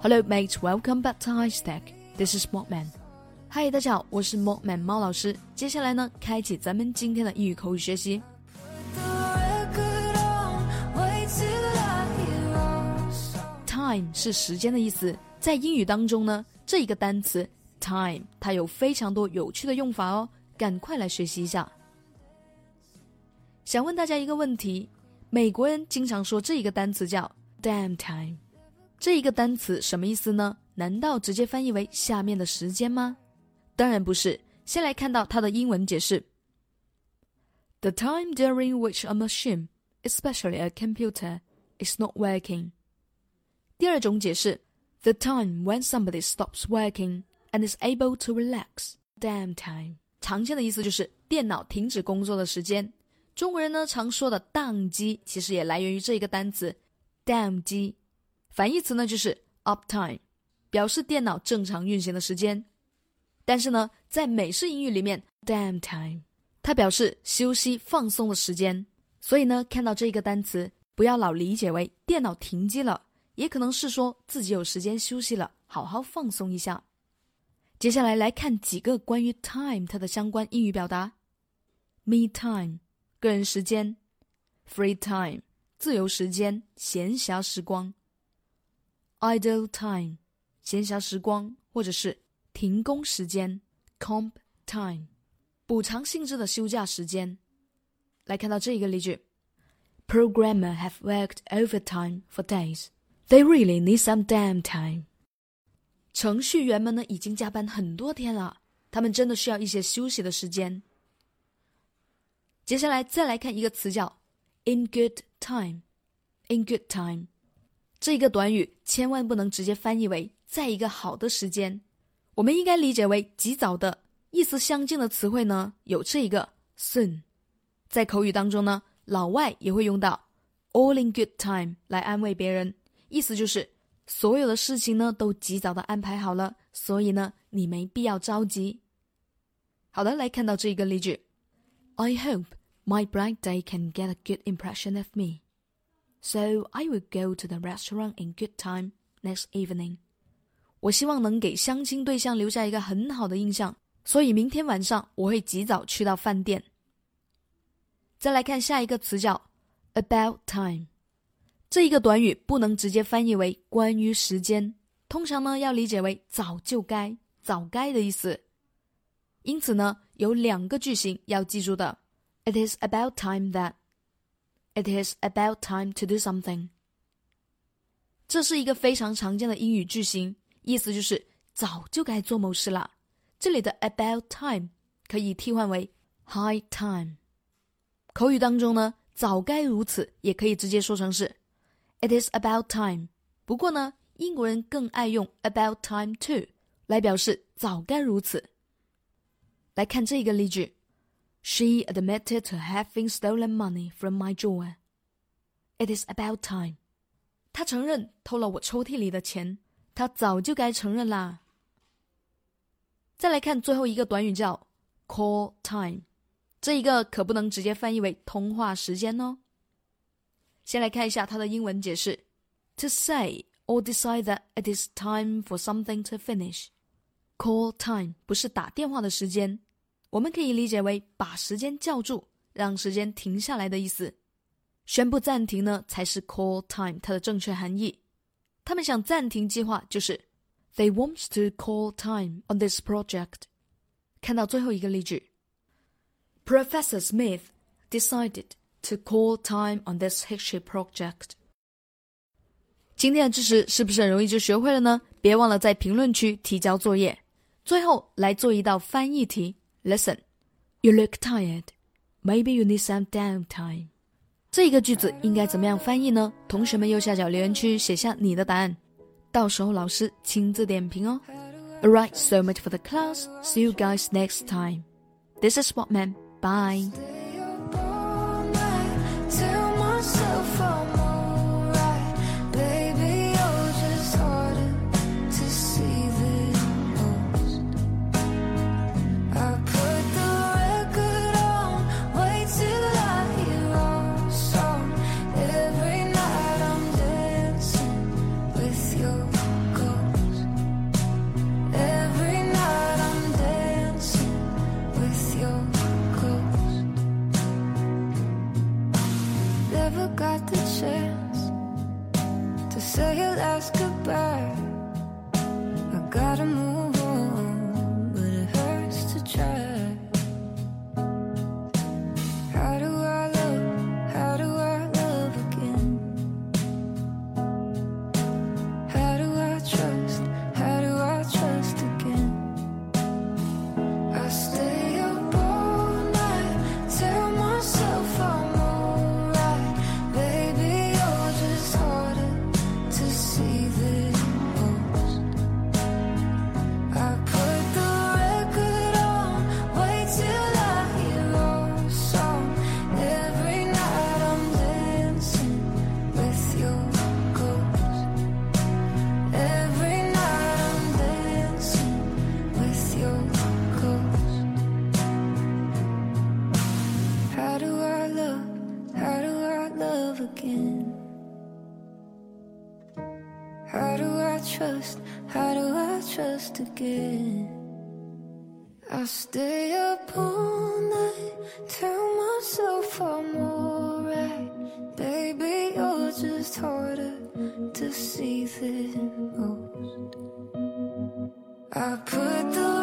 Hello, mates. Welcome back to High Stack. This is Mockman. Hi, 大家好，我是 Mockman 猫老师。接下来呢，开启咱们今天的英语口语学习。Time 是时间的意思，在英语当中呢，这一个单词 time 它有非常多有趣的用法哦，赶快来学习一下。想问大家一个问题：美国人经常说这一个单词叫 damn time，这一个单词什么意思呢？难道直接翻译为下面的时间吗？当然不是。先来看到它的英文解释：the time during which a machine, especially a computer, is not working。第二种解释：the time when somebody stops working and is able to relax。damn time，常见的意思就是电脑停止工作的时间。中国人呢常说的宕机，其实也来源于这一个单词 “down 机”，反义词呢就是 “uptime”，表示电脑正常运行的时间。但是呢，在美式英语里面，damn time，它表示休息放松的时间。所以呢，看到这一个单词，不要老理解为电脑停机了，也可能是说自己有时间休息了，好好放松一下。接下来来看几个关于 time 它的相关英语表达：me time 个人时间；free time 自由时间、闲暇时光；idle time 闲暇时光，或者是。停工时间，comp time，补偿性质的休假时间。来看到这一个例句：Programmer have worked overtime for days. They really need some damn time. 程序员们呢已经加班很多天了，他们真的需要一些休息的时间。接下来再来看一个词叫 in good time。in good time 这一个短语千万不能直接翻译为在一个好的时间。我们应该理解为及早的意思相近的词汇呢，有这一个 soon，在口语当中呢，老外也会用到 all in good time 来安慰别人，意思就是所有的事情呢都及早的安排好了，所以呢你没必要着急。好的，来看到这一个例句：I hope my bright day can get a good impression of me, so I will go to the restaurant in good time next evening. 我希望能给相亲对象留下一个很好的印象，所以明天晚上我会及早去到饭店。再来看下一个词叫 about time，这一个短语不能直接翻译为关于时间，通常呢要理解为早就该、早该的意思。因此呢有两个句型要记住的：It is about time that，It is about time to do something。这是一个非常常见的英语句型。意思就是早就该做某事了。这里的 about time 可以替换为 high time。口语当中呢，早该如此也可以直接说成是 it is about time。不过呢，英国人更爱用 about time too 来表示早该如此。来看这一个例句 ：She admitted to having stolen money from my drawer. It is about time。她承认偷了我抽屉里的钱。他早就该承认啦。再来看最后一个短语叫 call time，这一个可不能直接翻译为通话时间哦。先来看一下它的英文解释：to say or decide that it is time for something to finish。call time 不是打电话的时间， 我们可以理解为把时间叫住，让时间停下来的意思。宣布暂停呢，才是 call time 它的正确含义。他们想暂停计划，就是 they want to call time on this project。看到最后一个例句，Professor Smith decided to call time on this history project。今天的知识是不是很容易就学会了呢？别忘了在评论区提交作业。最后来做一道翻译题 ，Listen。You look tired. Maybe you need some downtime. 这个句子应该怎么样翻译呢？同学们右下角留言区写下你的答案，到时候老师亲自点评哦。Alright, so much for the class. See you guys next time. This is Spotman. Bye. to say your last goodbye. I gotta move. again. How do I trust? How do I trust again? I stay up all night, tell myself I'm alright. Baby, you're just harder to see than most. I put the